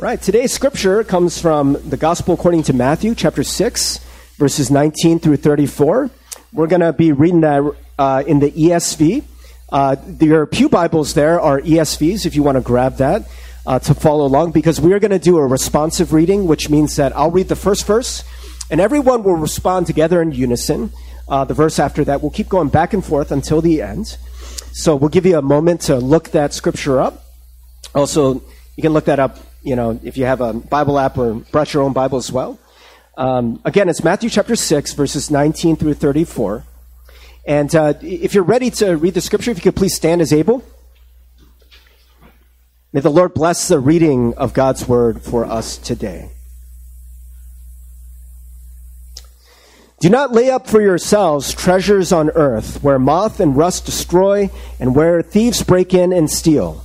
Right. Today's scripture comes from the Gospel according to Matthew, chapter 6, verses 19 through 34. We're going to be reading that uh, in the ESV. Uh, your Pew Bibles there are ESVs if you want to grab that uh, to follow along, because we are going to do a responsive reading, which means that I'll read the first verse, and everyone will respond together in unison. Uh, the verse after that, we'll keep going back and forth until the end. So we'll give you a moment to look that scripture up. Also, you can look that up you know, if you have a Bible app or brought your own Bible as well. Um, again, it's Matthew chapter 6, verses 19 through 34. And uh, if you're ready to read the scripture, if you could please stand as able. May the Lord bless the reading of God's word for us today. Do not lay up for yourselves treasures on earth, where moth and rust destroy, and where thieves break in and steal.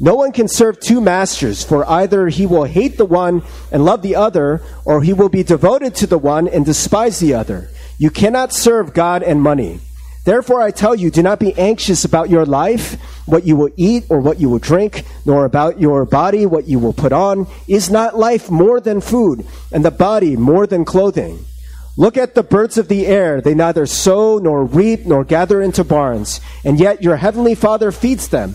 No one can serve two masters, for either he will hate the one and love the other, or he will be devoted to the one and despise the other. You cannot serve God and money. Therefore, I tell you, do not be anxious about your life, what you will eat or what you will drink, nor about your body, what you will put on. Is not life more than food, and the body more than clothing? Look at the birds of the air. They neither sow nor reap nor gather into barns, and yet your heavenly Father feeds them.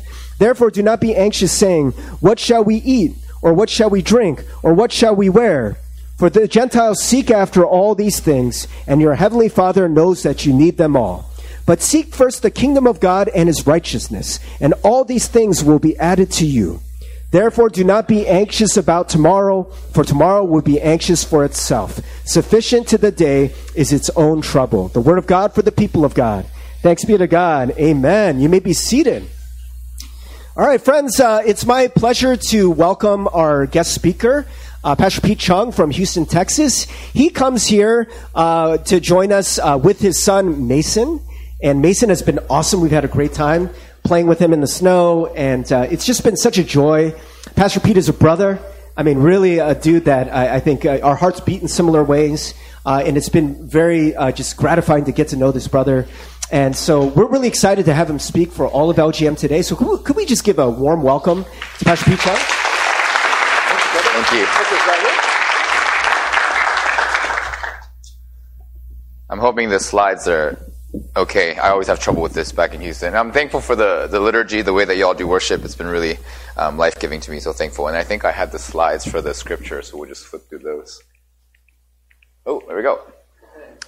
Therefore, do not be anxious, saying, What shall we eat? Or what shall we drink? Or what shall we wear? For the Gentiles seek after all these things, and your heavenly Father knows that you need them all. But seek first the kingdom of God and his righteousness, and all these things will be added to you. Therefore, do not be anxious about tomorrow, for tomorrow will be anxious for itself. Sufficient to the day is its own trouble. The word of God for the people of God. Thanks be to God. Amen. You may be seated. All right, friends, uh, it's my pleasure to welcome our guest speaker, uh, Pastor Pete Chung from Houston, Texas. He comes here uh, to join us uh, with his son, Mason. And Mason has been awesome. We've had a great time playing with him in the snow, and uh, it's just been such a joy. Pastor Pete is a brother. I mean, really a dude that I, I think uh, our hearts beat in similar ways. and it's been very just gratifying to get to know this brother. And so we're really excited to have him speak for all of LGM today. So could we, could we just give a warm welcome to Pastor Pete Chung? Thank you. I'm hoping the slides are okay. I always have trouble with this back in Houston. I'm thankful for the, the liturgy, the way that y'all do worship. It's been really um, life giving to me, so thankful. And I think I had the slides for the scripture, so we'll just flip through those. Oh, there we go.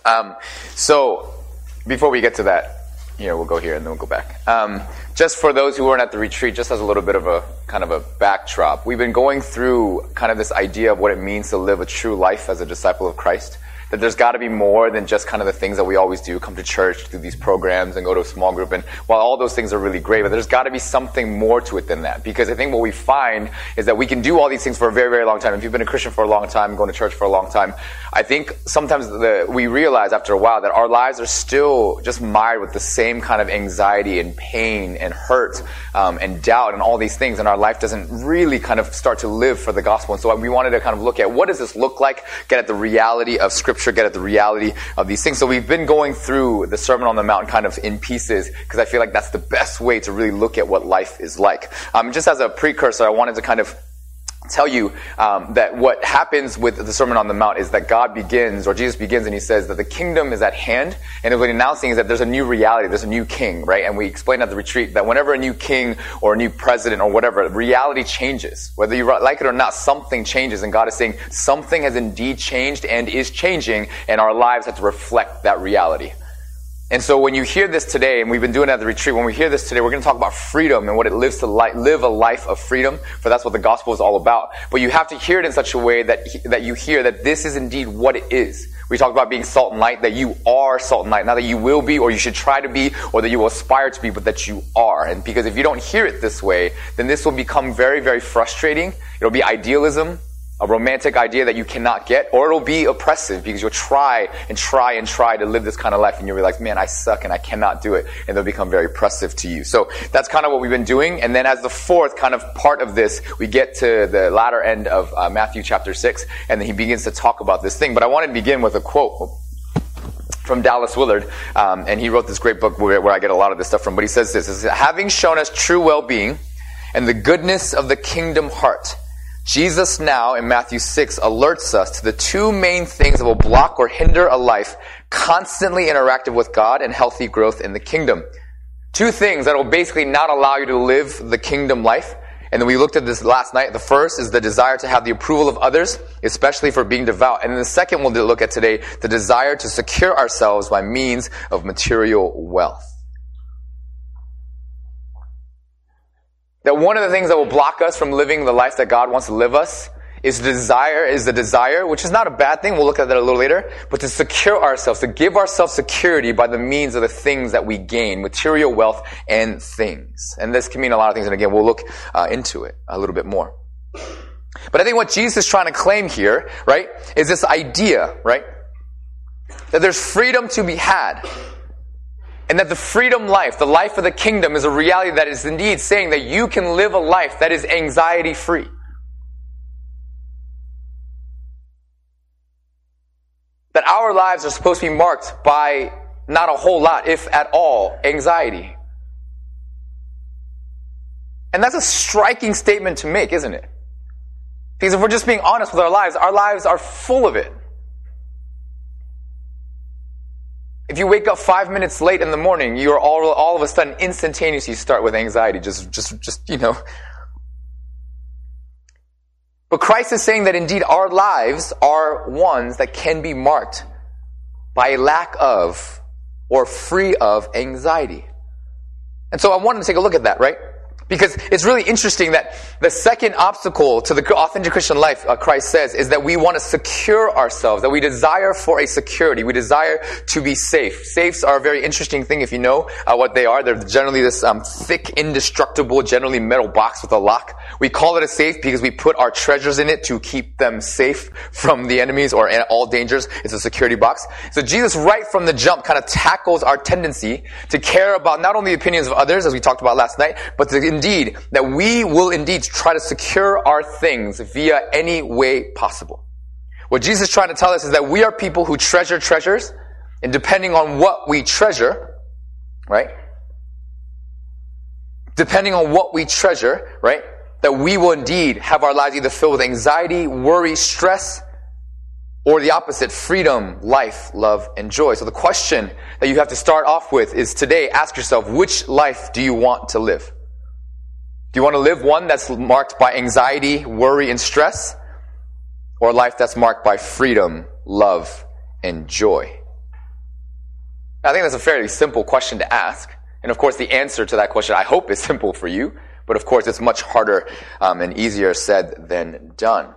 Um, so before we get to that, you know, we'll go here and then we'll go back. Um, just for those who weren't at the retreat, just as a little bit of a kind of a backdrop, we've been going through kind of this idea of what it means to live a true life as a disciple of Christ that there's got to be more than just kind of the things that we always do come to church do these programs and go to a small group and while all those things are really great but there's got to be something more to it than that. Because i think what we find is that we can do all these things for a very very long time. If you've been a christian for a long time going to church for a long time i think sometimes the, we realize after a while that our lives are still just mired with the same kind of anxiety and pain and hurt um, and doubt and all these things and our life doesn't really kind of start to live for the gospel. And so we wanted to kind of look at what does this look like get at the reality of scripture scripture, get at the reality of these things. So we've been going through the Sermon on the Mount kind of in pieces because I feel like that's the best way to really look at what life is like. Um, just as a precursor, I wanted to kind of tell you um, that what happens with the Sermon on the Mount is that God begins, or Jesus begins, and he says that the kingdom is at hand. And what he's announcing is that there's a new reality, there's a new king, right? And we explained at the retreat that whenever a new king or a new president or whatever, reality changes. Whether you like it or not, something changes. And God is saying something has indeed changed and is changing, and our lives have to reflect that reality. And so when you hear this today, and we've been doing it at the retreat, when we hear this today, we're going to talk about freedom and what it lives to li- live a life of freedom, for that's what the gospel is all about. But you have to hear it in such a way that, that you hear that this is indeed what it is. We talked about being salt and light, that you are salt and light. Not that you will be, or you should try to be, or that you will aspire to be, but that you are. And because if you don't hear it this way, then this will become very, very frustrating. It'll be idealism a romantic idea that you cannot get, or it'll be oppressive because you'll try and try and try to live this kind of life and you'll realize, man, I suck and I cannot do it, and they'll become very oppressive to you. So that's kind of what we've been doing. And then as the fourth kind of part of this, we get to the latter end of uh, Matthew chapter 6, and then he begins to talk about this thing. But I want to begin with a quote from Dallas Willard, um, and he wrote this great book where, where I get a lot of this stuff from. But he says this: is, "Having shown us true well-being and the goodness of the kingdom heart." Jesus now in Matthew 6 alerts us to the two main things that will block or hinder a life constantly interactive with God and healthy growth in the kingdom. Two things that will basically not allow you to live the kingdom life. And then we looked at this last night. The first is the desire to have the approval of others, especially for being devout. And then the second we'll look at today, the desire to secure ourselves by means of material wealth. That one of the things that will block us from living the life that God wants to live us is desire, is the desire, which is not a bad thing. We'll look at that a little later, but to secure ourselves, to give ourselves security by the means of the things that we gain, material wealth and things. And this can mean a lot of things. And again, we'll look uh, into it a little bit more. But I think what Jesus is trying to claim here, right, is this idea, right, that there's freedom to be had and that the freedom life, the life of the kingdom, is a reality that is indeed saying that you can live a life that is anxiety free. That our lives are supposed to be marked by not a whole lot, if at all, anxiety. And that's a striking statement to make, isn't it? Because if we're just being honest with our lives, our lives are full of it. If you wake up five minutes late in the morning, you are all, all of a sudden instantaneously start with anxiety. Just, just, just, you know. But Christ is saying that indeed our lives are ones that can be marked by lack of or free of anxiety. And so I wanted to take a look at that, right? Because it's really interesting that the second obstacle to the authentic Christian life, uh, Christ says, is that we want to secure ourselves, that we desire for a security. We desire to be safe. Safes are a very interesting thing if you know uh, what they are. They're generally this um, thick, indestructible, generally metal box with a lock. We call it a safe because we put our treasures in it to keep them safe from the enemies or all dangers. It's a security box. So Jesus, right from the jump, kind of tackles our tendency to care about not only the opinions of others, as we talked about last night, but to indeed, that we will indeed try to secure our things via any way possible. What Jesus is trying to tell us is that we are people who treasure treasures, and depending on what we treasure, right? Depending on what we treasure, right? That we will indeed have our lives either filled with anxiety, worry, stress, or the opposite, freedom, life, love, and joy. So the question that you have to start off with is today, ask yourself, which life do you want to live? Do you want to live one that's marked by anxiety, worry, and stress? Or a life that's marked by freedom, love, and joy? I think that's a fairly simple question to ask. And of course, the answer to that question, I hope, is simple for you. But of course, it's much harder um, and easier said than done.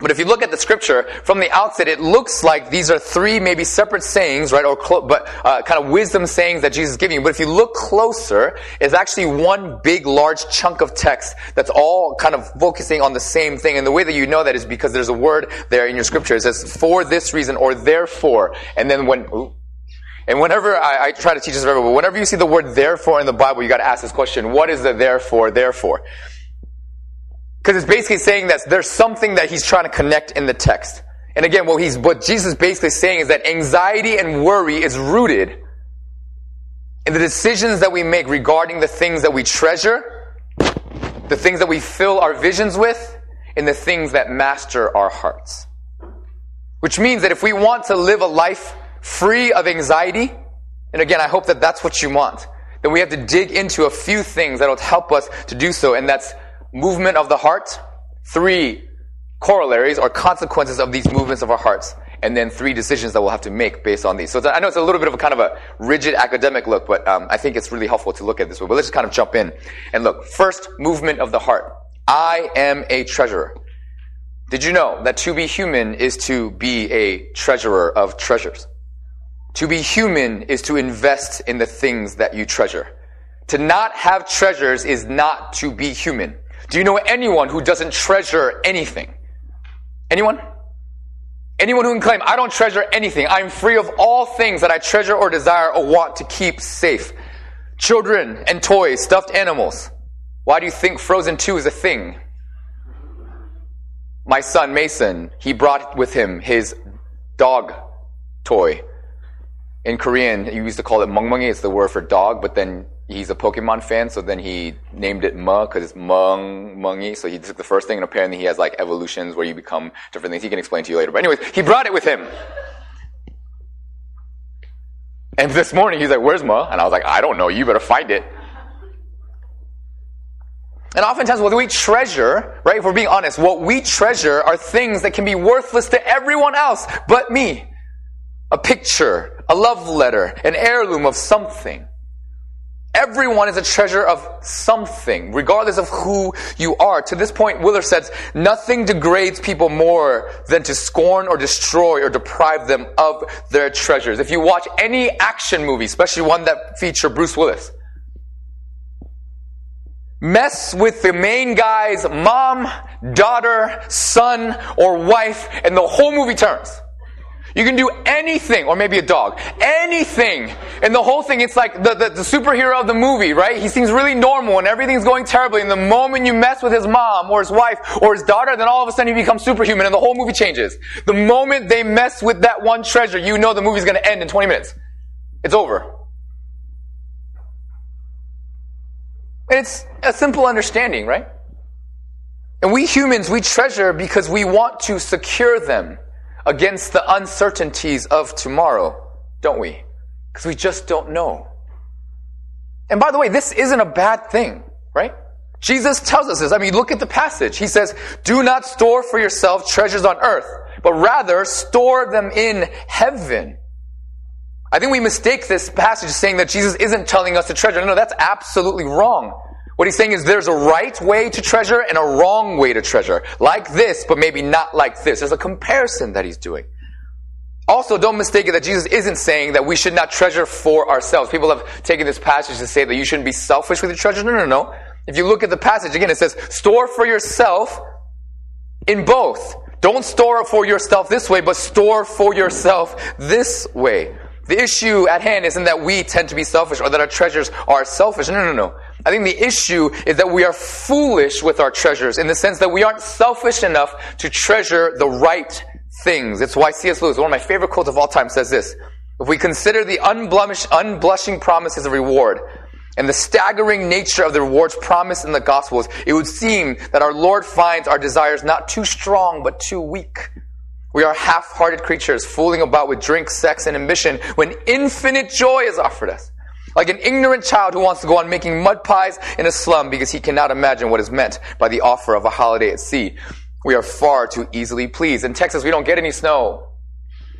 But if you look at the scripture from the outset, it looks like these are three maybe separate sayings, right? Or clo- but uh, kind of wisdom sayings that Jesus is giving. But if you look closer, it's actually one big, large chunk of text that's all kind of focusing on the same thing. And the way that you know that is because there's a word there in your scripture. It says "for this reason" or "therefore," and then when. Ooh, and whenever I, I, try to teach this but whenever you see the word therefore in the Bible, you got to ask this question: What is the therefore? Therefore, because it's basically saying that there's something that he's trying to connect in the text. And again, what he's, what Jesus basically saying is that anxiety and worry is rooted in the decisions that we make regarding the things that we treasure, the things that we fill our visions with, and the things that master our hearts. Which means that if we want to live a life free of anxiety, and again, I hope that that's what you want, then we have to dig into a few things that'll help us to do so, and that's movement of the heart, three corollaries or consequences of these movements of our hearts, and then three decisions that we'll have to make based on these. So I know it's a little bit of a kind of a rigid academic look, but um, I think it's really helpful to look at this way. But let's just kind of jump in and look. First, movement of the heart. I am a treasurer. Did you know that to be human is to be a treasurer of treasures? To be human is to invest in the things that you treasure. To not have treasures is not to be human. Do you know anyone who doesn't treasure anything? Anyone? Anyone who can claim, I don't treasure anything. I'm free of all things that I treasure or desire or want to keep safe. Children and toys, stuffed animals. Why do you think Frozen 2 is a thing? my son Mason, he brought with him his dog toy. In Korean, you used to call it mungmungi. It's the word for dog, but then he's a Pokemon fan, so then he named it Ma because it's mung Mungy. So he took the first thing, and apparently he has like evolutions where you become different things. He can explain to you later. But anyways, he brought it with him. And this morning he's like, "Where's Ma?" And I was like, "I don't know. You better find it." And oftentimes what we treasure, right, if we're being honest, what we treasure are things that can be worthless to everyone else but me. A picture, a love letter, an heirloom of something. Everyone is a treasure of something, regardless of who you are. To this point, Willard says, nothing degrades people more than to scorn or destroy or deprive them of their treasures. If you watch any action movie, especially one that feature Bruce Willis, mess with the main guy's mom, daughter, son, or wife, and the whole movie turns. You can do anything, or maybe a dog, anything. And the whole thing, it's like the, the, the, superhero of the movie, right? He seems really normal and everything's going terribly. And the moment you mess with his mom, or his wife, or his daughter, then all of a sudden he becomes superhuman and the whole movie changes. The moment they mess with that one treasure, you know the movie's gonna end in 20 minutes. It's over. It's a simple understanding, right? And we humans, we treasure because we want to secure them against the uncertainties of tomorrow, don't we? Because we just don't know. And by the way, this isn't a bad thing, right? Jesus tells us this. I mean, look at the passage. He says, do not store for yourself treasures on earth, but rather store them in heaven. I think we mistake this passage saying that Jesus isn't telling us to treasure. No, that's absolutely wrong. What he's saying is there's a right way to treasure and a wrong way to treasure. Like this, but maybe not like this. There's a comparison that he's doing. Also, don't mistake it that Jesus isn't saying that we should not treasure for ourselves. People have taken this passage to say that you shouldn't be selfish with your treasure. No, no, no. If you look at the passage again, it says, store for yourself in both. Don't store for yourself this way, but store for yourself this way. The issue at hand isn't that we tend to be selfish or that our treasures are selfish. No, no, no. I think the issue is that we are foolish with our treasures in the sense that we aren't selfish enough to treasure the right things. It's why C.S. Lewis, one of my favorite quotes of all time, says this. If we consider the unblemished, unblushing promises of reward and the staggering nature of the rewards promised in the Gospels, it would seem that our Lord finds our desires not too strong, but too weak. We are half-hearted creatures fooling about with drink, sex, and ambition when infinite joy is offered us. Like an ignorant child who wants to go on making mud pies in a slum because he cannot imagine what is meant by the offer of a holiday at sea. We are far too easily pleased. In Texas, we don't get any snow.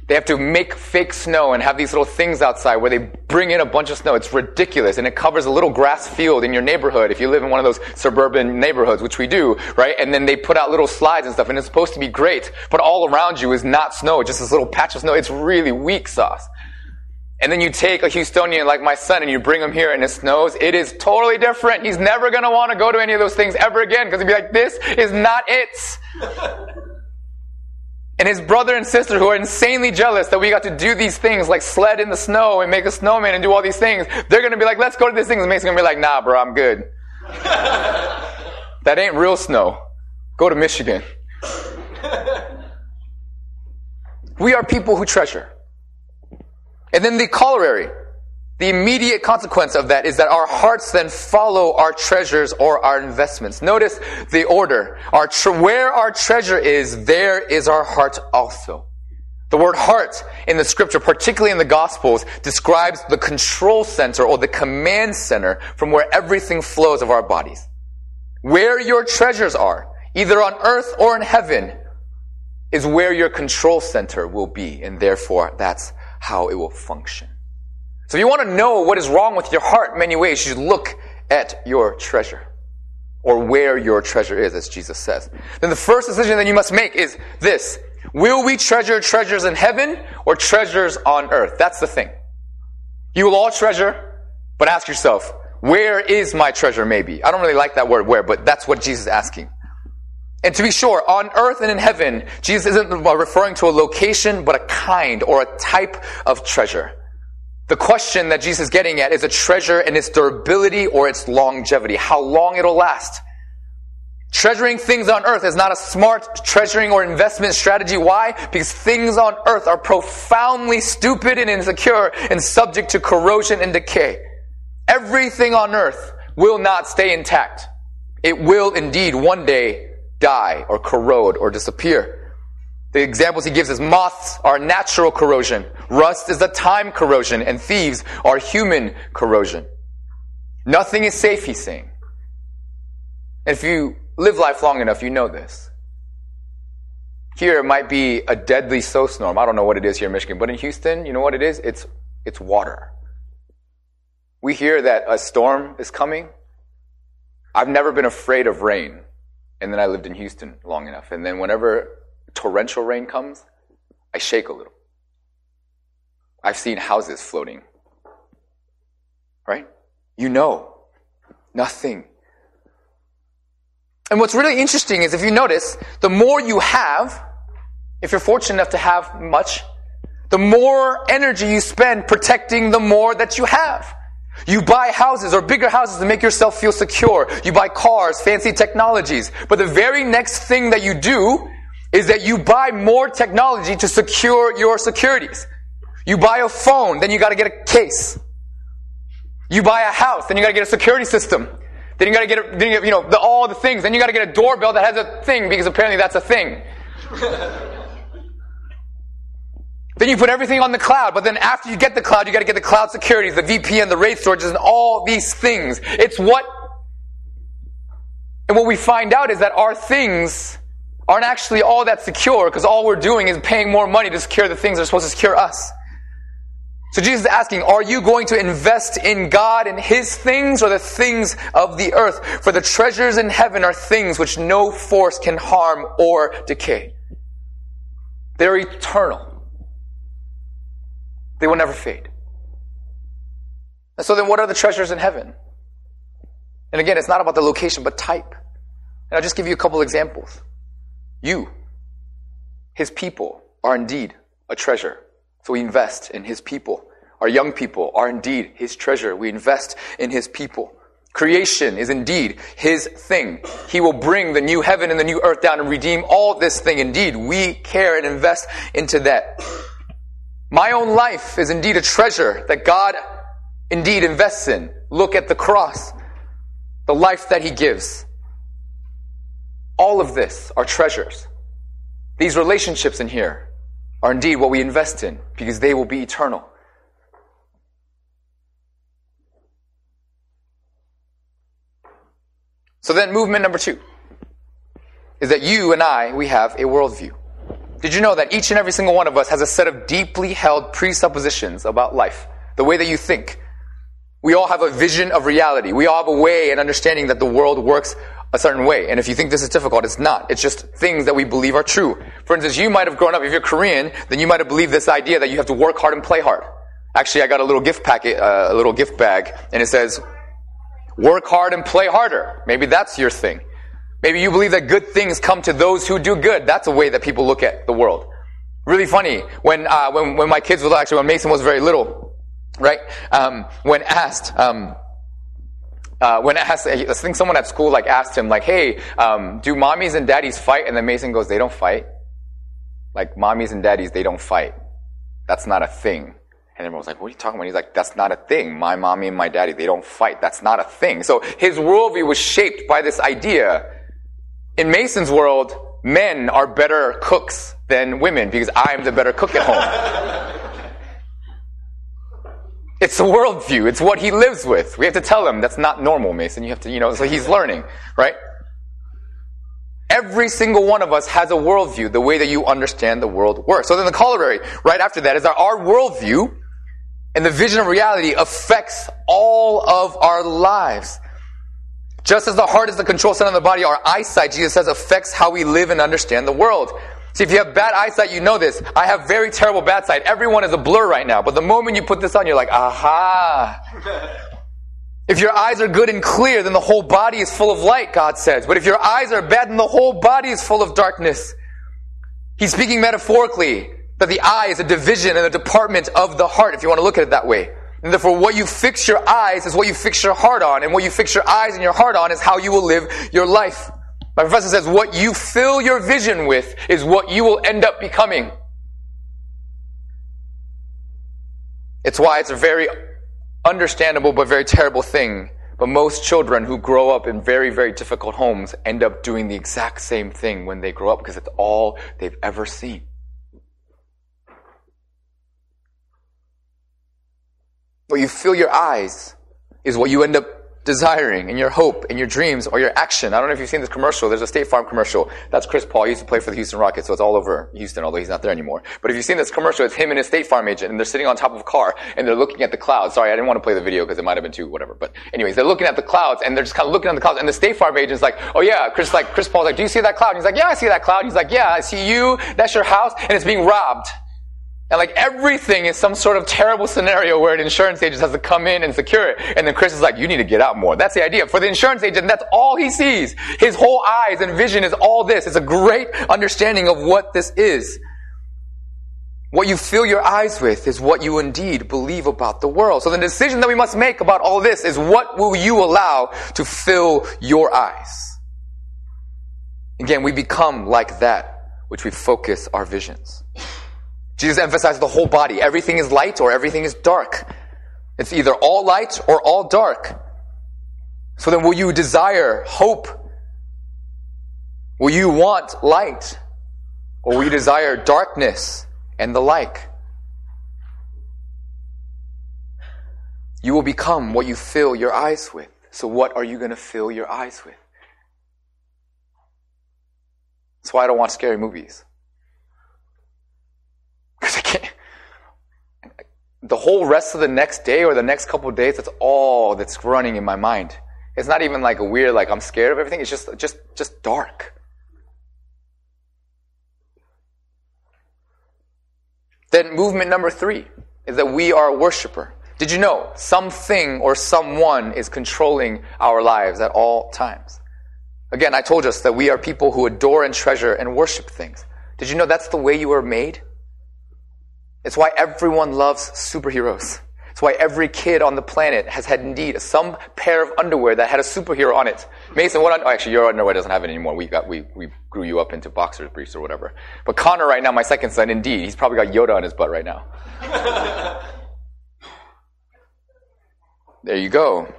They have to make fake snow and have these little things outside where they bring in a bunch of snow. It's ridiculous. And it covers a little grass field in your neighborhood if you live in one of those suburban neighborhoods, which we do, right? And then they put out little slides and stuff and it's supposed to be great. But all around you is not snow, just this little patch of snow. It's really weak sauce. And then you take a Houstonian like my son and you bring him here and it snows. It is totally different. He's never going to want to go to any of those things ever again because he'd be like, this is not it. and his brother and sister who are insanely jealous that we got to do these things like sled in the snow and make a snowman and do all these things, they're going to be like, let's go to these things. And Mason's going to be like, nah, bro, I'm good. that ain't real snow. Go to Michigan. we are people who treasure. And then the corollary. the immediate consequence of that is that our hearts then follow our treasures or our investments. Notice the order. Our tre- where our treasure is, there is our heart also. The word heart in the scripture, particularly in the gospels, describes the control center or the command center from where everything flows of our bodies. Where your treasures are, either on earth or in heaven, is where your control center will be, and therefore that's how it will function. So if you want to know what is wrong with your heart in many ways, you should look at your treasure. Or where your treasure is, as Jesus says. Then the first decision that you must make is this. Will we treasure treasures in heaven or treasures on earth? That's the thing. You will all treasure, but ask yourself, where is my treasure maybe? I don't really like that word where, but that's what Jesus is asking. And to be sure, on earth and in heaven, Jesus isn't referring to a location, but a kind or a type of treasure. The question that Jesus is getting at is a treasure and its durability or its longevity, how long it'll last. Treasuring things on earth is not a smart treasuring or investment strategy. Why? Because things on earth are profoundly stupid and insecure and subject to corrosion and decay. Everything on earth will not stay intact. It will indeed one day die or corrode or disappear. The examples he gives is moths are natural corrosion, rust is the time corrosion, and thieves are human corrosion. Nothing is safe, he's saying. And if you live life long enough, you know this. Here it might be a deadly snowstorm. I don't know what it is here in Michigan, but in Houston, you know what it is? It's, it's water. We hear that a storm is coming. I've never been afraid of rain. And then I lived in Houston long enough. And then whenever torrential rain comes, I shake a little. I've seen houses floating. Right? You know, nothing. And what's really interesting is if you notice, the more you have, if you're fortunate enough to have much, the more energy you spend protecting the more that you have. You buy houses or bigger houses to make yourself feel secure. You buy cars, fancy technologies. But the very next thing that you do is that you buy more technology to secure your securities. You buy a phone, then you gotta get a case. You buy a house, then you gotta get a security system. Then you gotta get, a, then you, get, you know, the, all the things. Then you gotta get a doorbell that has a thing because apparently that's a thing. Then you put everything on the cloud, but then after you get the cloud, you gotta get the cloud securities, the VPN, the RAID storages, and all these things. It's what, and what we find out is that our things aren't actually all that secure because all we're doing is paying more money to secure the things that are supposed to secure us. So Jesus is asking, are you going to invest in God and His things or the things of the earth? For the treasures in heaven are things which no force can harm or decay. They're eternal. They will never fade. And so then what are the treasures in heaven? And again, it's not about the location, but type. And I'll just give you a couple examples. You, his people, are indeed a treasure. So we invest in his people. Our young people are indeed his treasure. We invest in his people. Creation is indeed his thing. He will bring the new heaven and the new earth down and redeem all this thing. Indeed, we care and invest into that. My own life is indeed a treasure that God indeed invests in. Look at the cross, the life that he gives. All of this are treasures. These relationships in here are indeed what we invest in because they will be eternal. So then, movement number two is that you and I, we have a worldview. Did you know that each and every single one of us has a set of deeply held presuppositions about life, the way that you think? We all have a vision of reality. We all have a way and understanding that the world works a certain way. And if you think this is difficult, it's not. It's just things that we believe are true. For instance, you might have grown up, if you're Korean, then you might have believed this idea that you have to work hard and play hard. Actually, I got a little gift packet, uh, a little gift bag, and it says, work hard and play harder. Maybe that's your thing. Maybe you believe that good things come to those who do good. That's a way that people look at the world. Really funny. When, uh, when, when my kids were actually, when Mason was very little, right? Um, when asked, um, uh, when asked, I think someone at school like asked him like, "Hey, um, do mommies and daddies fight?" And then Mason goes, "They don't fight. Like mommies and daddies, they don't fight. That's not a thing." And And everyone was like, what are you talking about? He's like, that's not a thing. My mommy and my daddy, they don't fight. That's not a thing. So his worldview was shaped by this idea. In Mason's world, men are better cooks than women because I'm the better cook at home. It's a worldview. It's what he lives with. We have to tell him that's not normal, Mason. You have to, you know, so he's learning, right? Every single one of us has a worldview, the way that you understand the world works. So then the corollary right after that is that our worldview and the vision of reality affects all of our lives. Just as the heart is the control center of the body, our eyesight, Jesus says, affects how we live and understand the world. See, if you have bad eyesight, you know this. I have very terrible bad sight. Everyone is a blur right now. But the moment you put this on, you're like, aha. if your eyes are good and clear, then the whole body is full of light, God says. But if your eyes are bad, then the whole body is full of darkness. He's speaking metaphorically that the eye is a division and a department of the heart, if you want to look at it that way. And therefore, what you fix your eyes is what you fix your heart on. And what you fix your eyes and your heart on is how you will live your life. My professor says what you fill your vision with is what you will end up becoming. It's why it's a very understandable but very terrible thing. But most children who grow up in very, very difficult homes end up doing the exact same thing when they grow up because it's all they've ever seen. What you fill your eyes is what you end up desiring and your hope and your dreams or your action. I don't know if you've seen this commercial. There's a State Farm commercial. That's Chris Paul. He used to play for the Houston Rockets, so it's all over Houston, although he's not there anymore. But if you've seen this commercial, it's him and his State Farm agent, and they're sitting on top of a car, and they're looking at the clouds. Sorry, I didn't want to play the video because it might have been too whatever. But anyways, they're looking at the clouds, and they're just kind of looking at the clouds, and the State Farm agent's like, oh yeah, Chris, like, Chris Paul's like, do you see that cloud? And he's like, yeah, I see that cloud. He's like, yeah, I see you. That's your house, and it's being robbed. And like everything is some sort of terrible scenario where an insurance agent has to come in and secure it. And then Chris is like, you need to get out more. That's the idea. For the insurance agent, that's all he sees. His whole eyes and vision is all this. It's a great understanding of what this is. What you fill your eyes with is what you indeed believe about the world. So the decision that we must make about all this is what will you allow to fill your eyes? Again, we become like that which we focus our visions. Jesus emphasizes the whole body. Everything is light or everything is dark. It's either all light or all dark. So then will you desire hope? Will you want light? Or will you desire darkness and the like? You will become what you fill your eyes with. So what are you going to fill your eyes with? That's why I don't watch scary movies. Because I can't. The whole rest of the next day or the next couple of days, that's all that's running in my mind. It's not even like a weird, like I'm scared of everything. It's just, just, just dark. Then movement number three is that we are a worshiper. Did you know something or someone is controlling our lives at all times? Again, I told us that we are people who adore and treasure and worship things. Did you know that's the way you were made? It's why everyone loves superheroes. It's why every kid on the planet has had indeed some pair of underwear that had a superhero on it. Mason, what? Un- oh, actually, your underwear doesn't have it anymore. We got we we grew you up into boxers briefs or whatever. But Connor, right now, my second son, indeed, he's probably got Yoda on his butt right now. there you go.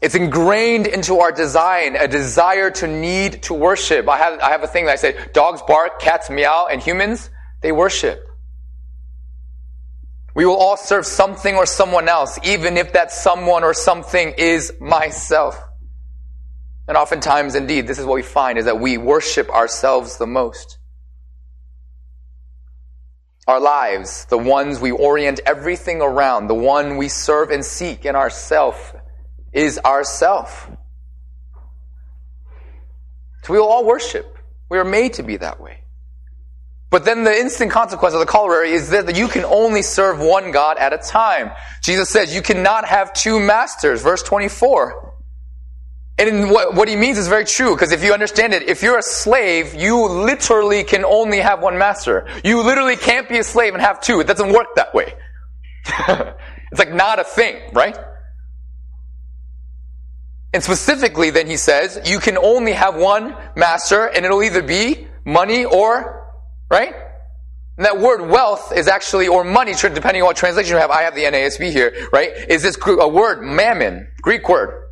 It's ingrained into our design, a desire to need to worship. I have I have a thing that I say: dogs bark, cats meow, and humans they worship. We will all serve something or someone else, even if that someone or something is myself. And oftentimes, indeed, this is what we find is that we worship ourselves the most. Our lives, the ones we orient everything around, the one we serve and seek in ourself, is ourself. So we will all worship. We are made to be that way. But then the instant consequence of the corollary is that you can only serve one God at a time. Jesus says you cannot have two masters, verse 24. And what, what he means is very true, because if you understand it, if you're a slave, you literally can only have one master. You literally can't be a slave and have two. It doesn't work that way. it's like not a thing, right? And specifically, then he says, you can only have one master, and it'll either be money or Right? And that word wealth is actually, or money, depending on what translation you have. I have the NASB here, right? Is this a word, mammon, Greek word.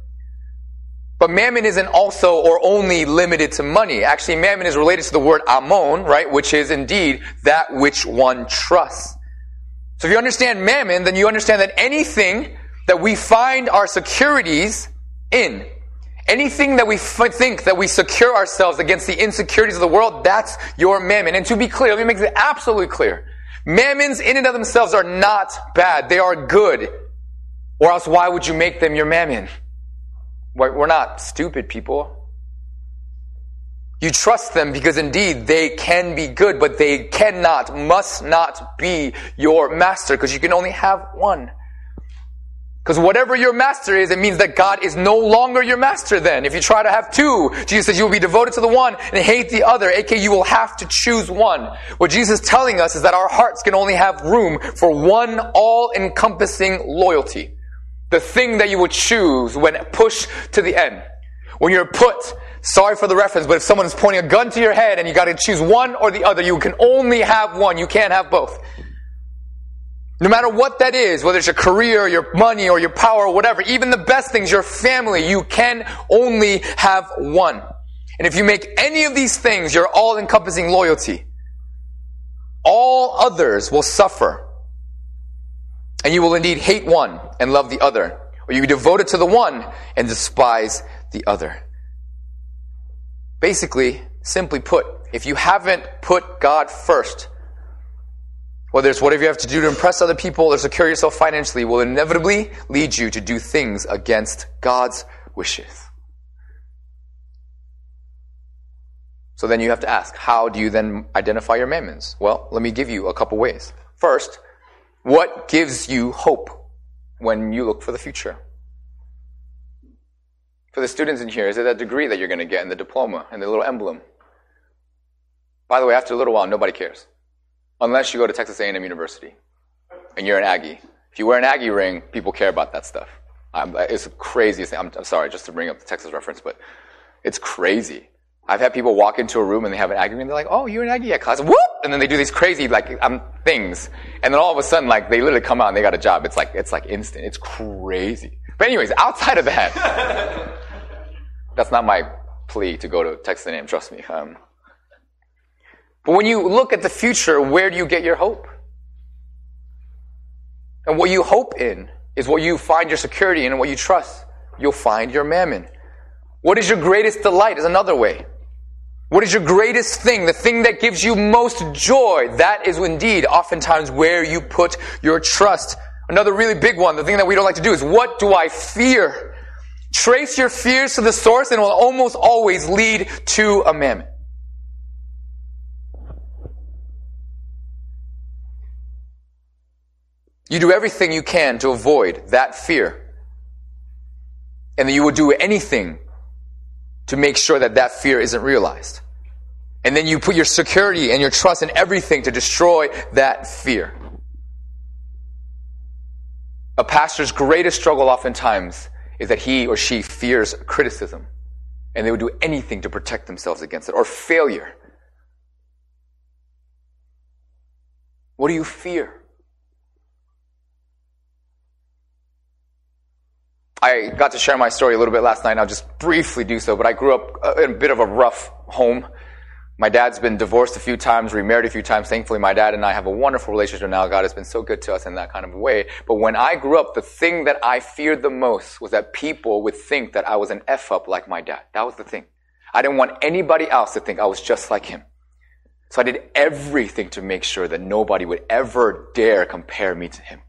But mammon isn't also or only limited to money. Actually, mammon is related to the word ammon, right? Which is indeed that which one trusts. So if you understand mammon, then you understand that anything that we find our securities in, anything that we think that we secure ourselves against the insecurities of the world, that's your mammon. And to be clear, let me make it absolutely clear. Mammons in and of themselves are not bad. They are good. Or else why would you make them your mammon? We're not stupid people. You trust them because indeed they can be good, but they cannot, must not be your master because you can only have one. Because whatever your master is, it means that God is no longer your master then. If you try to have two, Jesus says you will be devoted to the one and hate the other, aka you will have to choose one. What Jesus is telling us is that our hearts can only have room for one all-encompassing loyalty. The thing that you would choose when pushed to the end. When you're put, sorry for the reference, but if someone is pointing a gun to your head and you gotta choose one or the other, you can only have one. You can't have both. No matter what that is, whether it's your career, your money, or your power, or whatever, even the best things, your family, you can only have one. And if you make any of these things your all encompassing loyalty, all others will suffer. And you will indeed hate one and love the other. Or you be devoted to the one and despise the other. Basically, simply put, if you haven't put God first, whether it's whatever you have to do to impress other people or secure yourself financially, will inevitably lead you to do things against God's wishes. So then you have to ask, how do you then identify your mammons? Well, let me give you a couple ways. First, what gives you hope when you look for the future? For the students in here, is it that degree that you're going to get in the diploma and the little emblem? By the way, after a little while, nobody cares unless you go to Texas A&M University and you're an Aggie. If you wear an Aggie ring, people care about that stuff. it's the craziest thing. I'm, I'm, sorry, just to bring up the Texas reference, but it's crazy. I've had people walk into a room and they have an Aggie ring and they're like, oh, you're an Aggie at class. Whoop! And then they do these crazy, like, um, things. And then all of a sudden, like, they literally come out and they got a job. It's like, it's like instant. It's crazy. But anyways, outside of that, that's not my plea to go to Texas A&M, trust me. Um, but when you look at the future, where do you get your hope? And what you hope in is what you find your security in and what you trust. You'll find your mammon. What is your greatest delight is another way. What is your greatest thing? The thing that gives you most joy. That is indeed oftentimes where you put your trust. Another really big one, the thing that we don't like to do is what do I fear? Trace your fears to the source and it will almost always lead to a mammon. You do everything you can to avoid that fear. And then you will do anything to make sure that that fear isn't realized. And then you put your security and your trust in everything to destroy that fear. A pastor's greatest struggle oftentimes is that he or she fears criticism. And they would do anything to protect themselves against it or failure. What do you fear? I got to share my story a little bit last night. and I'll just briefly do so, but I grew up uh, in a bit of a rough home. My dad's been divorced a few times, remarried a few times. Thankfully, my dad and I have a wonderful relationship now. God has been so good to us in that kind of way. But when I grew up, the thing that I feared the most was that people would think that I was an F up like my dad. That was the thing. I didn't want anybody else to think I was just like him. So I did everything to make sure that nobody would ever dare compare me to him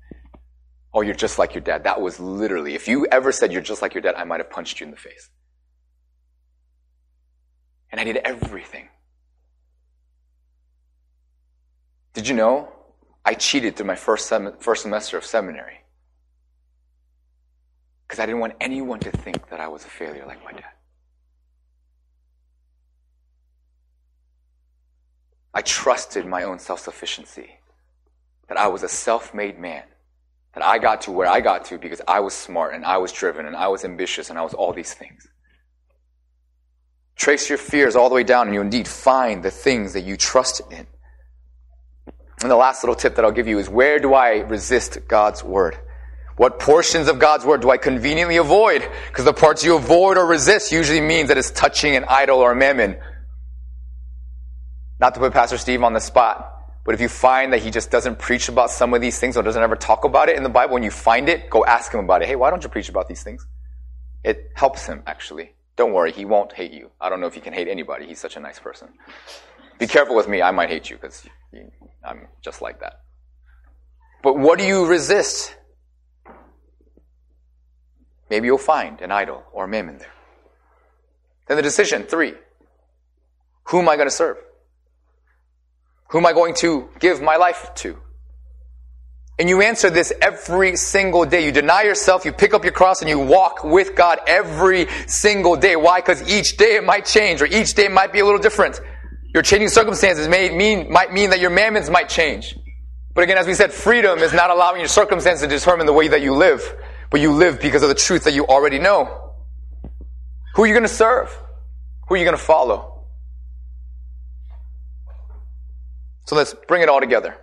oh, you're just like your dad. That was literally, if you ever said you're just like your dad, I might have punched you in the face. And I did everything. Did you know? I cheated through my first, sem- first semester of seminary. Because I didn't want anyone to think that I was a failure like my dad. I trusted my own self sufficiency, that I was a self made man that I got to where I got to because I was smart and I was driven and I was ambitious and I was all these things. Trace your fears all the way down and you indeed find the things that you trust in. And the last little tip that I'll give you is where do I resist God's word? What portions of God's word do I conveniently avoid? Because the parts you avoid or resist usually means that it's touching an idol or a mammon. Not to put Pastor Steve on the spot, but if you find that he just doesn't preach about some of these things or doesn't ever talk about it in the Bible, when you find it, go ask him about it. Hey, why don't you preach about these things? It helps him, actually. Don't worry, he won't hate you. I don't know if he can hate anybody. He's such a nice person. Be careful with me. I might hate you because I'm just like that. But what do you resist? Maybe you'll find an idol or a mammon there. Then the decision, three. Who am I going to serve? Who am I going to give my life to? And you answer this every single day. You deny yourself, you pick up your cross, and you walk with God every single day. Why? Because each day it might change, or each day might be a little different. Your changing circumstances may mean, might mean that your mammons might change. But again, as we said, freedom is not allowing your circumstances to determine the way that you live but you live because of the truth that you already know. Who are you going to serve? Who are you going to follow? So let's bring it all together.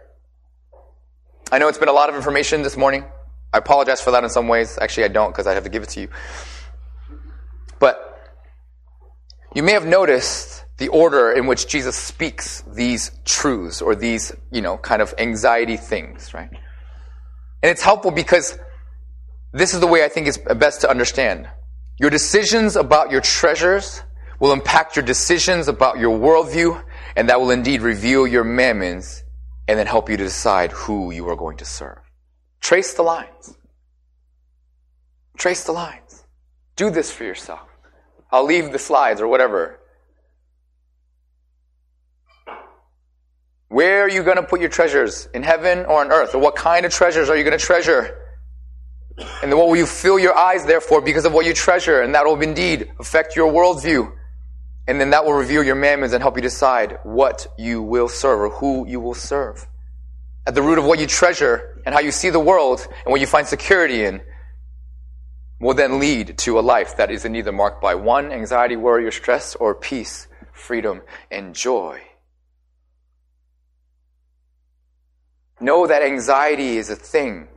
I know it's been a lot of information this morning. I apologize for that in some ways. Actually, I don't because I have to give it to you. But you may have noticed the order in which Jesus speaks these truths or these, you know, kind of anxiety things, right? And it's helpful because this is the way I think it's best to understand. Your decisions about your treasures will impact your decisions about your worldview, and that will indeed reveal your mammons and then help you to decide who you are going to serve. Trace the lines. Trace the lines. Do this for yourself. I'll leave the slides or whatever. Where are you going to put your treasures? In heaven or on earth? Or what kind of treasures are you going to treasure? And then what will you fill your eyes therefore because of what you treasure? And that will indeed affect your worldview. And then that will reveal your mammons and help you decide what you will serve or who you will serve. At the root of what you treasure and how you see the world and what you find security in will then lead to a life that is neither marked by one, anxiety, worry, or stress, or peace, freedom, and joy. Know that anxiety is a thing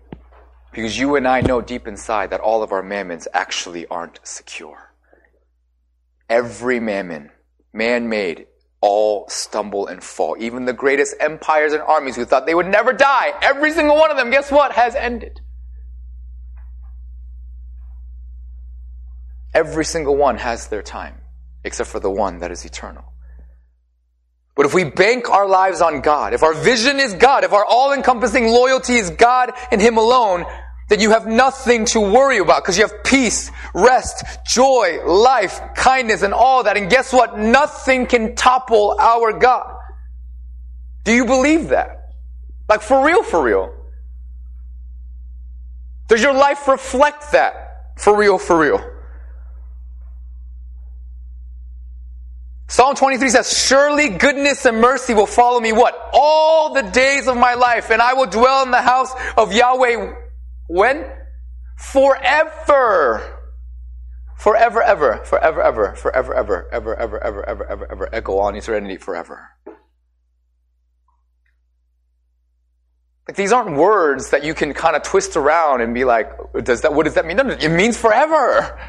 because you and I know deep inside that all of our mammons actually aren't secure. Every mammon, man made, all stumble and fall. Even the greatest empires and armies who thought they would never die, every single one of them, guess what, has ended. Every single one has their time, except for the one that is eternal. But if we bank our lives on God, if our vision is God, if our all encompassing loyalty is God and Him alone, then you have nothing to worry about because you have peace, rest, joy, life, kindness, and all that. And guess what? Nothing can topple our God. Do you believe that? Like for real, for real? Does your life reflect that? For real, for real? Psalm 23 says, Surely goodness and mercy will follow me what? All the days of my life, and I will dwell in the house of Yahweh when? Forever. Forever, ever, forever, ever, forever, ever, ever, ever, ever, ever, ever, ever. Echo on eternity forever. Like these aren't words that you can kind of twist around and be like, does that, what does that mean? No, no, it means forever.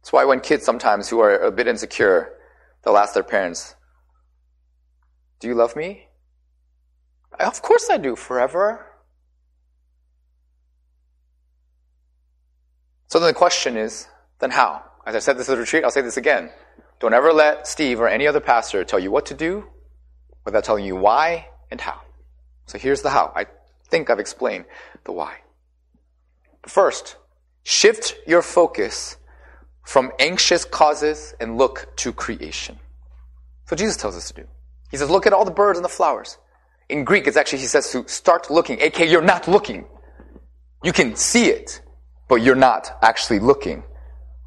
That's why when kids sometimes who are a bit insecure, they'll ask their parents, do you love me? Of course I do, forever. So then the question is, then how? As I said this at the retreat, I'll say this again. Don't ever let Steve or any other pastor tell you what to do without telling you why and how. So here's the how. I think I've explained the why. First, shift your focus from anxious causes and look to creation. That's what Jesus tells us to do. He says, look at all the birds and the flowers. In Greek, it's actually, he says to start looking, aka you're not looking. You can see it, but you're not actually looking.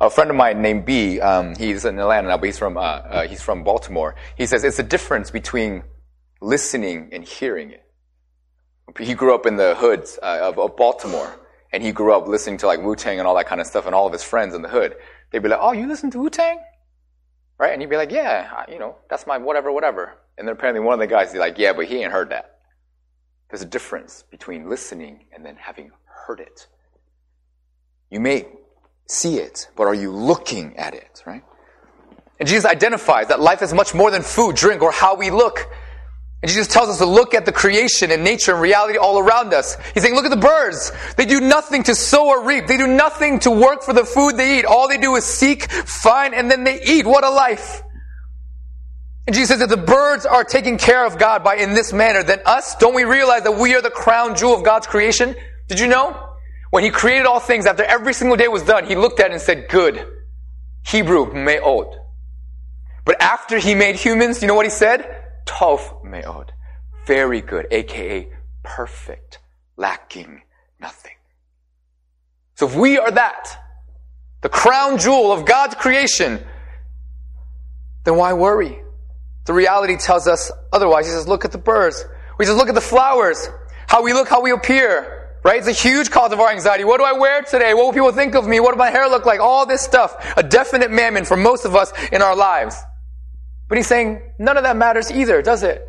A friend of mine named B, um, he's in Atlanta now, but he's from, uh, uh, he's from Baltimore. He says it's the difference between listening and hearing it. He grew up in the hoods uh, of, of Baltimore, and he grew up listening to like Wu-Tang and all that kind of stuff, and all of his friends in the hood. They'd be like, oh, you listen to Wu-Tang? Right? And he'd be like, yeah, you know, that's my whatever, whatever. And then apparently one of the guys is like, yeah, but he ain't heard that. There's a difference between listening and then having heard it. You may see it, but are you looking at it, right? And Jesus identifies that life is much more than food, drink, or how we look. And Jesus tells us to look at the creation and nature and reality all around us. He's saying, look at the birds. They do nothing to sow or reap. They do nothing to work for the food they eat. All they do is seek, find, and then they eat. What a life. And Jesus says that the birds are taking care of God by in this manner, then us, don't we realize that we are the crown jewel of God's creation? Did you know? When he created all things, after every single day was done, he looked at it and said, good. Hebrew, me'od. But after he made humans, you know what he said? Tov me'od. Very good, aka perfect, lacking nothing. So if we are that, the crown jewel of God's creation, then why worry? The reality tells us otherwise. He says, look at the birds. We just look at the flowers. How we look, how we appear. Right? It's a huge cause of our anxiety. What do I wear today? What will people think of me? What does my hair look like? All this stuff. A definite mammon for most of us in our lives. But he's saying none of that matters either, does it?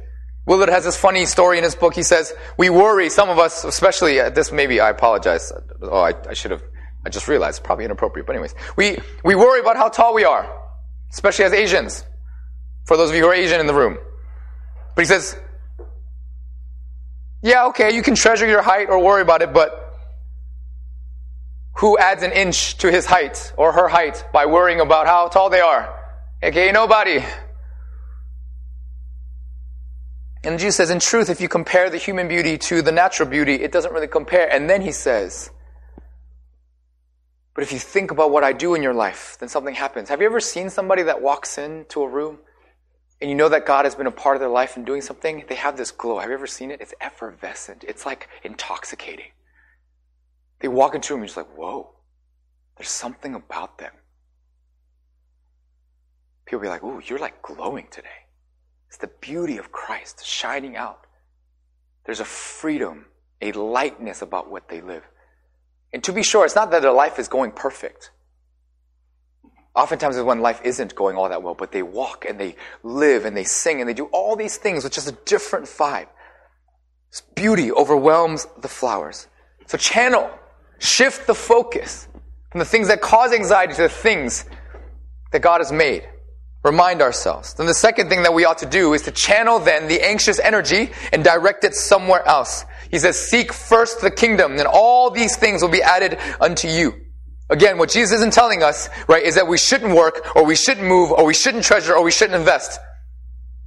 Willard has this funny story in his book. He says, we worry, some of us, especially uh, this maybe, I apologize. Oh, I, I should have, I just realized, probably inappropriate. But anyways, we, we worry about how tall we are, especially as Asians. For those of you who are Asian in the room. But he says, yeah, okay, you can treasure your height or worry about it, but who adds an inch to his height or her height by worrying about how tall they are? Okay, nobody. And Jesus says, in truth, if you compare the human beauty to the natural beauty, it doesn't really compare. And then he says, but if you think about what I do in your life, then something happens. Have you ever seen somebody that walks into a room and you know that God has been a part of their life and doing something? They have this glow. Have you ever seen it? It's effervescent. It's like intoxicating. They walk into a room and you're just like, whoa, there's something about them. People be like, ooh, you're like glowing today. It's the beauty of Christ shining out. There's a freedom, a lightness about what they live. And to be sure, it's not that their life is going perfect. Oftentimes when life isn't going all that well, but they walk and they live and they sing and they do all these things with just a different vibe. This beauty overwhelms the flowers. So channel, shift the focus from the things that cause anxiety to the things that God has made remind ourselves. Then the second thing that we ought to do is to channel then the anxious energy and direct it somewhere else. He says, seek first the kingdom and all these things will be added unto you. Again, what Jesus isn't telling us, right, is that we shouldn't work or we shouldn't move or we shouldn't treasure or we shouldn't invest.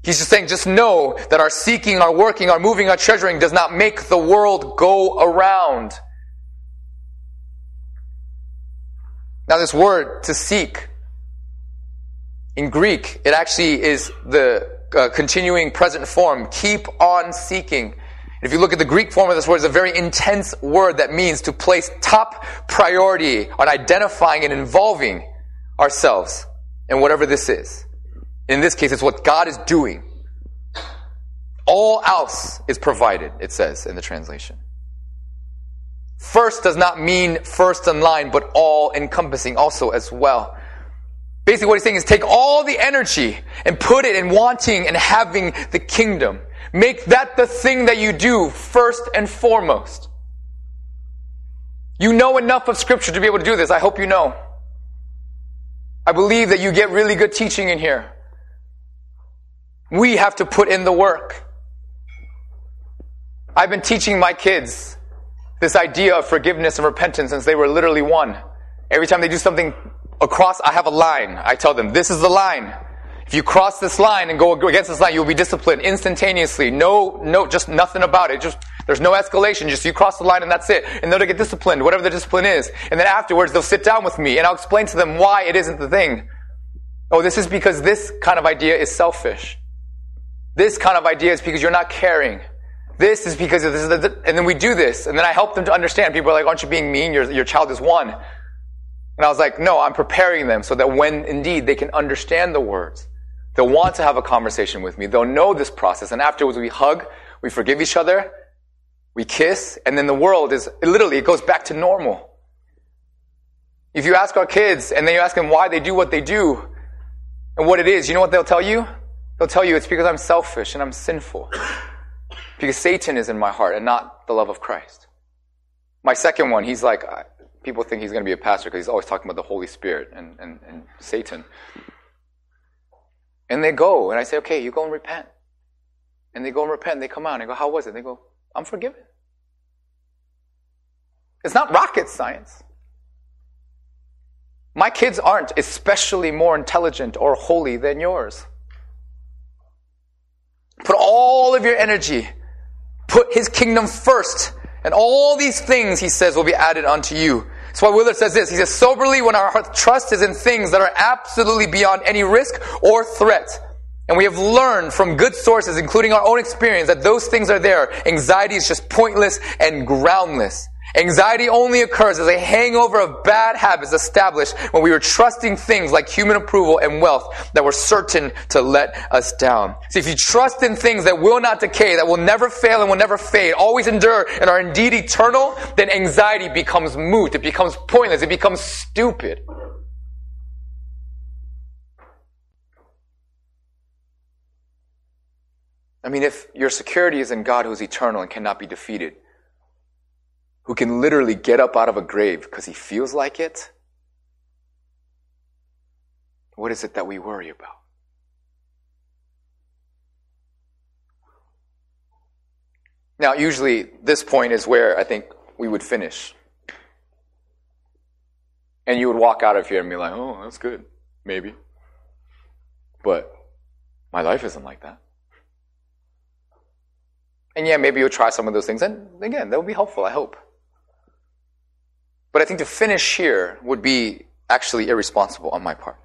He's just saying, just know that our seeking, our working, our moving, our treasuring does not make the world go around. Now this word, to seek, in Greek, it actually is the uh, continuing present form. Keep on seeking. If you look at the Greek form of this word, it's a very intense word that means to place top priority on identifying and involving ourselves in whatever this is. In this case, it's what God is doing. All else is provided, it says in the translation. First does not mean first in line, but all encompassing also as well. Basically, what he's saying is take all the energy and put it in wanting and having the kingdom. Make that the thing that you do first and foremost. You know enough of scripture to be able to do this. I hope you know. I believe that you get really good teaching in here. We have to put in the work. I've been teaching my kids this idea of forgiveness and repentance since they were literally one. Every time they do something across, I have a line. I tell them, this is the line. If you cross this line and go against this line, you'll be disciplined instantaneously. No, no, just nothing about it. Just, there's no escalation. Just you cross the line and that's it. And they'll get disciplined, whatever the discipline is. And then afterwards, they'll sit down with me and I'll explain to them why it isn't the thing. Oh, this is because this kind of idea is selfish. This kind of idea is because you're not caring. This is because this, is the, and then we do this, and then I help them to understand. People are like, aren't you being mean? Your, your child is one. And I was like, no, I'm preparing them so that when indeed they can understand the words, they'll want to have a conversation with me. They'll know this process. And afterwards we hug, we forgive each other, we kiss, and then the world is literally, it goes back to normal. If you ask our kids and then you ask them why they do what they do, And what it is, you know what they'll tell you? They'll tell you it's because I'm selfish and I'm sinful. Because Satan is in my heart and not the love of Christ. My second one, he's like, people think he's going to be a pastor because he's always talking about the Holy Spirit and, and, and Satan. And they go, and I say, okay, you go and repent. And they go and repent, and they come out, and I go, how was it? They go, I'm forgiven. It's not rocket science. My kids aren't especially more intelligent or holy than yours. Put all of your energy, put his kingdom first, and all these things, he says, will be added unto you. That's why Willard says this. He says, soberly when our trust is in things that are absolutely beyond any risk or threat. And we have learned from good sources, including our own experience, that those things are there. Anxiety is just pointless and groundless. Anxiety only occurs as a hangover of bad habits established when we were trusting things like human approval and wealth that were certain to let us down. See, if you trust in things that will not decay, that will never fail and will never fade, always endure and are indeed eternal, then anxiety becomes moot. It becomes pointless. It becomes stupid. I mean, if your security is in God who is eternal and cannot be defeated, who can literally get up out of a grave because he feels like it, what is it that we worry about? Now, usually this point is where I think we would finish. And you would walk out of here and be like, oh, that's good. Maybe. But my life isn't like that. And yeah, maybe you'll try some of those things. And again, that would be helpful, I hope. But I think to finish here would be actually irresponsible on my part.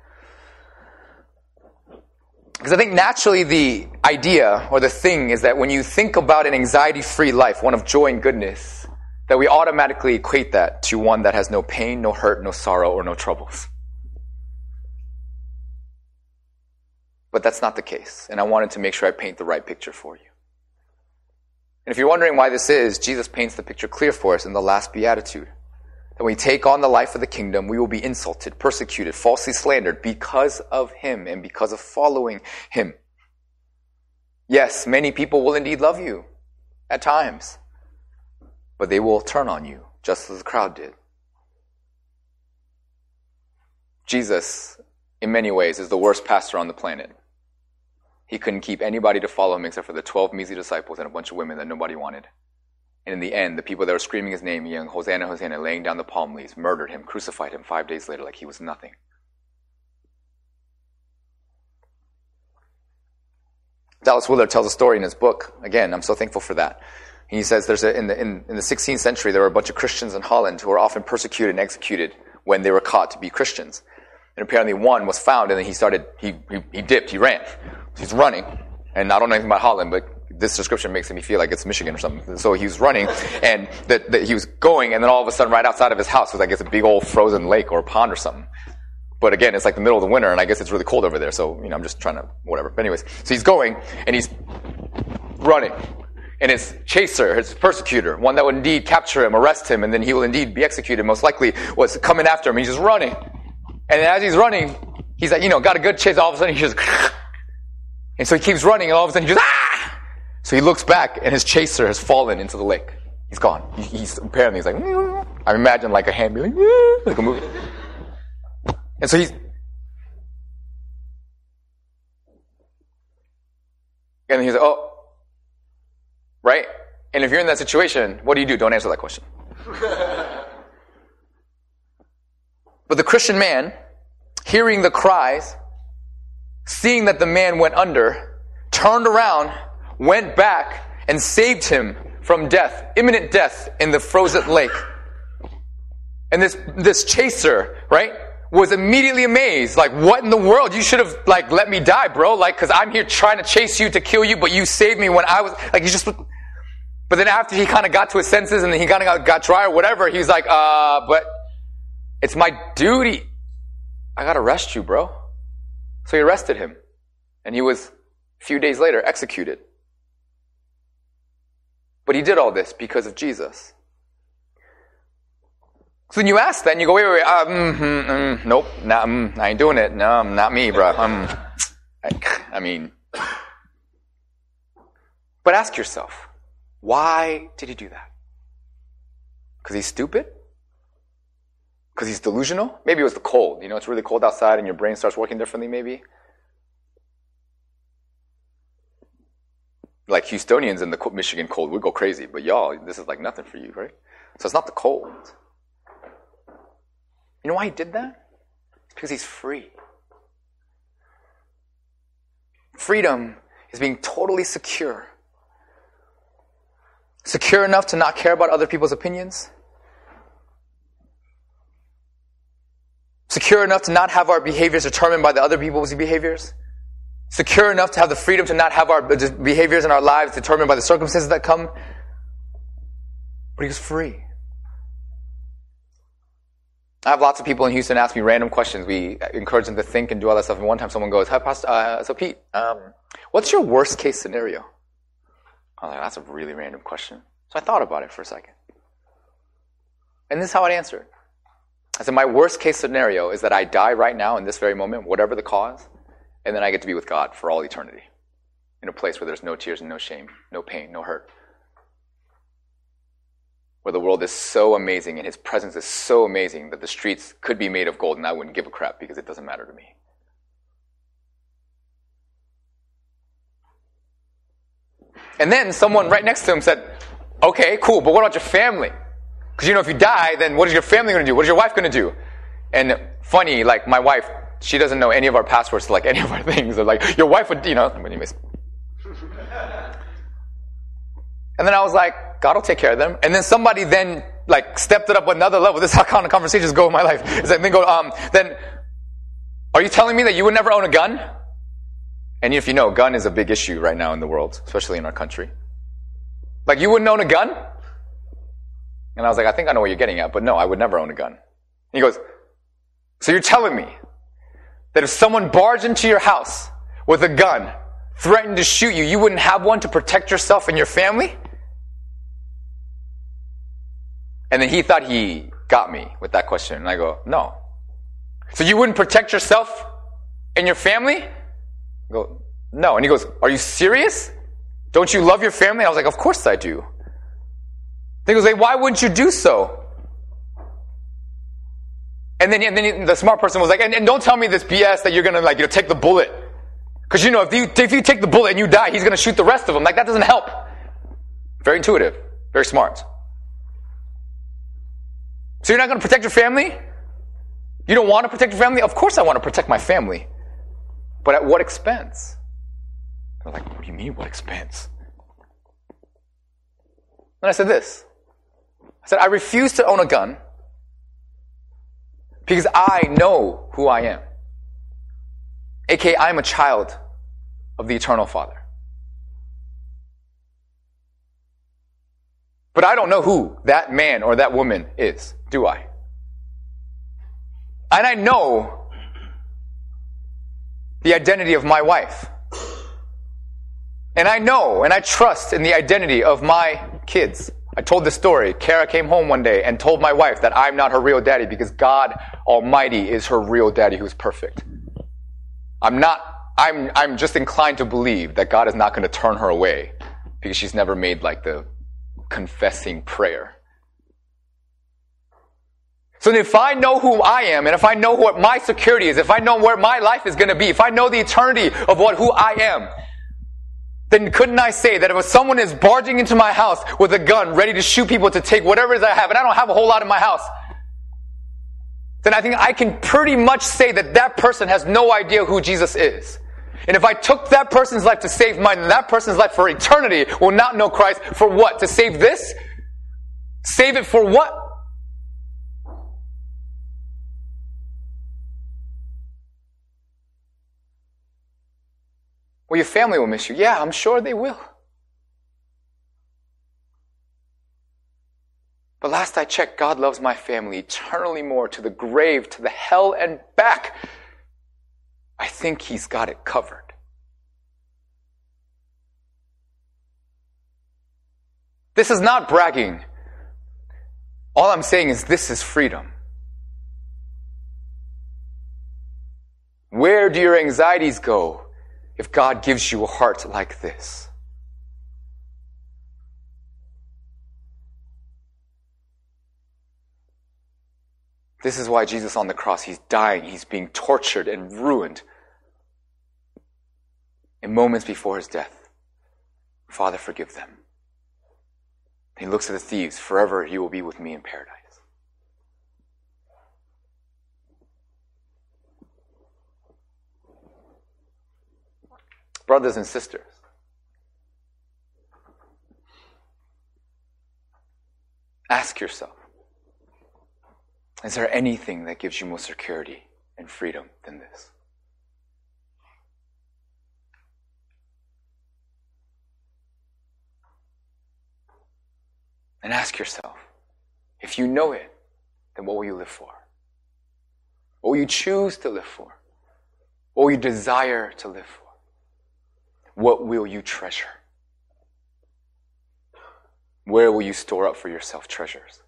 Because I think naturally the idea or the thing is that when you think about an anxiety free life, one of joy and goodness, that we automatically equate that to one that has no pain, no hurt, no sorrow, or no troubles. But that's not the case. And I wanted to make sure I paint the right picture for you. And if you're wondering why this is, Jesus paints the picture clear for us in the last beatitude when we take on the life of the kingdom, we will be insulted, persecuted, falsely slandered because of him and because of following him. Yes, many people will indeed love you at times, but they will turn on you just as the crowd did. Jesus, in many ways, is the worst pastor on the planet. He couldn't keep anybody to follow him except for the 12 measly disciples and a bunch of women that nobody wanted. And in the end, the people that were screaming his name, yelling, Hosanna, Hosanna, laying down the palm leaves, murdered him, crucified him five days later like he was nothing. Dallas Willard tells a story in his book. Again, I'm so thankful for that. He says there's a, in, the, in, in the 16th century, there were a bunch of Christians in Holland who were often persecuted and executed when they were caught to be Christians. And apparently one was found and then he started, he, he, he dipped, he ran. He's running. And I don't know anything about Holland, but this description makes me feel like it's Michigan or something. So he was running and that, that he was going and then all of a sudden right outside of his house was I guess a big old frozen lake or pond or something. But again, it's like the middle of the winter and I guess it's really cold over there. So, you know, I'm just trying to, whatever. But anyways, so he's going and he's running. And his chaser, his persecutor, one that would indeed capture him, arrest him, and then he will indeed be executed, most likely was coming after him. He's just running. And as he's running, he's like, you know, got a good chase. All of a sudden he just, and so he keeps running and all of a sudden he just, ah! So he looks back and his chaser has fallen into the lake. He's gone. he's apparently he's like, mm. I imagine like a hand being like, mm, like a movie. And so he's, and he's like, oh, right? And if you're in that situation, what do you do? Don't answer that question. but the Christian man, hearing the cries, seeing that the man went under, turned around went back and saved him from death, imminent death in the frozen lake. And this, this chaser, right, was immediately amazed. Like, what in the world? You should have, like, let me die, bro. Like, cause I'm here trying to chase you to kill you, but you saved me when I was, like, you just, but then after he kind of got to his senses and then he kind of got, got dry or whatever, he's like, uh, but it's my duty. I gotta arrest you, bro. So he arrested him. And he was, a few days later, executed. But he did all this because of Jesus. So then you ask that you go, wait, wait, wait, uh, mm, mm, mm, nope, not, mm, I ain't doing it. No, not me, bro. Um, I, I mean, but ask yourself, why did he do that? Because he's stupid? Because he's delusional? Maybe it was the cold. You know, it's really cold outside and your brain starts working differently, maybe. Like Houstonians in the Michigan cold would go crazy, but y'all, this is like nothing for you, right? So it's not the cold. You know why he did that? It's because he's free. Freedom is being totally secure. Secure enough to not care about other people's opinions. Secure enough to not have our behaviors determined by the other people's behaviors. Secure enough to have the freedom to not have our behaviors in our lives determined by the circumstances that come. But he was free. I have lots of people in Houston ask me random questions. We encourage them to think and do all that stuff. And one time someone goes, Hi, Pastor, uh, so Pete, um, what's your worst case scenario? I was like, that's a really random question. So I thought about it for a second. And this is how I'd answer it. I said, my worst case scenario is that I die right now in this very moment, whatever the cause, and then I get to be with God for all eternity in a place where there's no tears and no shame, no pain, no hurt where the world is so amazing and his presence is so amazing that the streets could be made of gold and I wouldn't give a crap because it doesn't matter to me. And then someone right next to him said, Okay, cool, but what about your family? Because you know, if you die, then what is your family going to do? What is your wife going to do? And funny, like my wife, she doesn't know any of our passwords to like any of our things. Like, your wife would, you know, anyways. And then I was like, God will take care of them. And then somebody then like stepped it up another level. This is how kind of conversations go in my life. Is like, then go, um, then, are you telling me that you would never own a gun? And if you know, gun is a big issue right now in the world, especially in our country. Like, you wouldn't own a gun? And I was like, I think I know what you're getting at, but no, I would never own a gun. And he goes, so you're telling me that if someone barged into your house with a gun, threatened to shoot you, you wouldn't have one to protect yourself and your family? And then he thought he got me with that question. And I go, no. So you wouldn't protect yourself and your family? I go, no. And he goes, are you serious? Don't you love your family? I was like, of course I do. He goes, hey, why wouldn't you do so? And then, and then the smart person was like, and, and don't tell me this BS that you're gonna like, you know, take the bullet. Cause you know, if you, if you take the bullet and you die, he's gonna shoot the rest of them. Like, that doesn't help. Very intuitive. Very smart. So you're not to protect your family? You don't want to protect your family? Of course I want to protect my family. But at what expense? They're like, what do you mean, what expense? And I said this. I said, I refuse to own a gun because I know who I am. AKA, I'm a child of the eternal Father. But I don't know who that man or that woman is, do I? And I know the identity of my wife. And I know and I trust in the identity of my kids. I told this story. Kara came home one day and told my wife that I'm not her real daddy because God Almighty is her real daddy who's perfect. I'm not, I'm, I'm just inclined to believe that God is not going to turn her away because she's never made like the confessing prayer. So if I know who I am, and if I know what my security is, if I know where my life is going to be, if I know the eternity of what who I am, then couldn't I say that if someone is barging into my house with a gun, ready to shoot people to take whatever I have, and I don't have a whole lot in my house, then I think I can pretty much say that that person has no idea who Jesus is. And if I took that person's life to save mine, that person's life for eternity will not know Christ for what? To save this? Save it for what? Well, your family will miss you. Yeah, I'm sure they will. But last I checked, God loves my family eternally more to the grave, to the hell and back. I think he's got it covered. This is not bragging. All I'm saying is this is freedom. Where do your anxieties go if God gives you a heart like this? This is why Jesus on the cross, he's dying, he's being tortured and ruined in moments before his death. Father, forgive them. He looks at the thieves, forever he will be with me in paradise. Brothers and sisters, ask yourself is there anything that gives you more security and freedom than this? And ask yourself if you know it, then what will you live for? What will you choose to live for? What will you desire to live for? What will you treasure? Where will you store up for yourself treasures?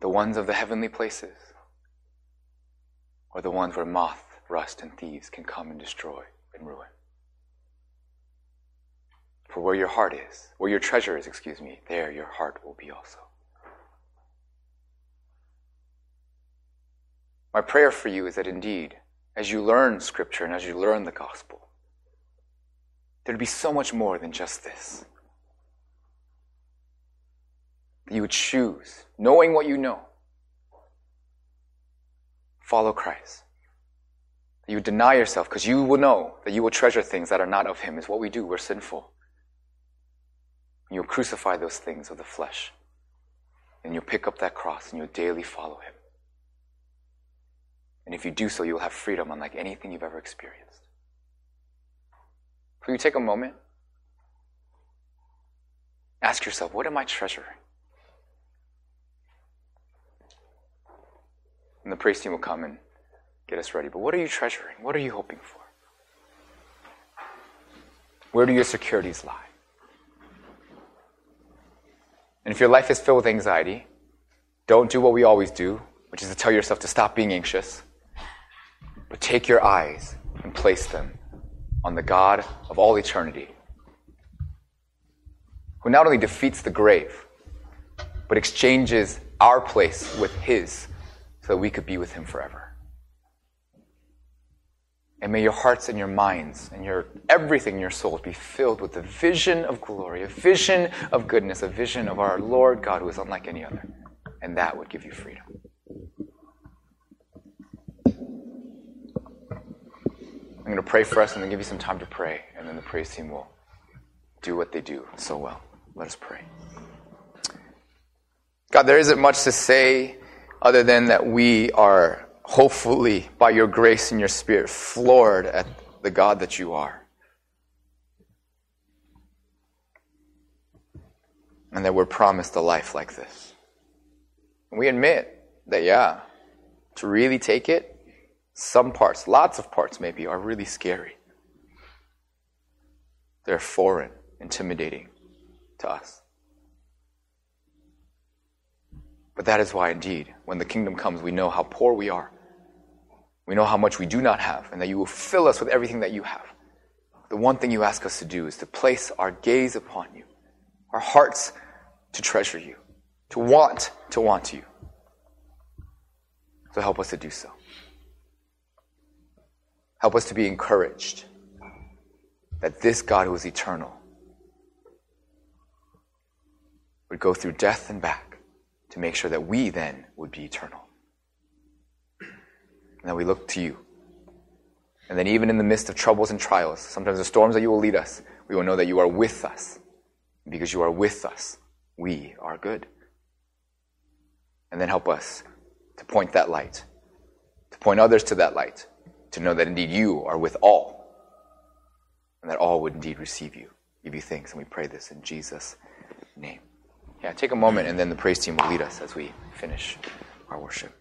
The ones of the heavenly places, or the ones where moth, rust, and thieves can come and destroy and ruin? For where your heart is, where your treasure is, excuse me, there your heart will be also. My prayer for you is that indeed, as you learn Scripture and as you learn the gospel, there'd be so much more than just this. That you would choose, knowing what you know, follow Christ. That you would deny yourself because you will know that you will treasure things that are not of Him, is what we do. We're sinful. And you'll crucify those things of the flesh. And you'll pick up that cross and you'll daily follow him. And if you do so, you'll have freedom unlike anything you've ever experienced. Will you take a moment? Ask yourself, what am I treasuring? And the praise team will come and get us ready. But what are you treasuring? What are you hoping for? Where do your securities lie? And if your life is filled with anxiety, don't do what we always do, which is to tell yourself to stop being anxious. But take your eyes and place them on the God of all eternity, who not only defeats the grave, but exchanges our place with His so that we could be with Him forever. And may your hearts and your minds and your everything in your souls be filled with the vision of glory, a vision of goodness, a vision of our Lord God who is unlike any other. And that would give you freedom. I'm going to pray for us and then give you some time to pray, and then the praise team will do what they do so well. Let us pray. God, there isn't much to say other than that we are hopefully, by your grace and your spirit, floored at the God that you are. And that we're promised a life like this. And we admit that, yeah, to really take it, some parts, lots of parts maybe, are really scary. They're foreign, intimidating to us. But that is why, indeed, when the kingdom comes, we know how poor we are. We know how much we do not have, and that you will fill us with everything that you have. The one thing you ask us to do is to place our gaze upon you, our hearts to treasure you, to want to want you. So help us to do so. Help us to be encouraged that this God who is eternal would go through death and back to make sure that we then would be eternal. And that we look to you. And then, even in the midst of troubles and trials, sometimes the storms that you will lead us, we will know that you are with us. Because you are with us, we are good. And then help us to point that light, to point others to that light, to know that indeed you are with all, and that all would indeed receive you, give you thanks. And we pray this in Jesus' name. Yeah, take a moment, and then the praise team will lead us as we finish our worship.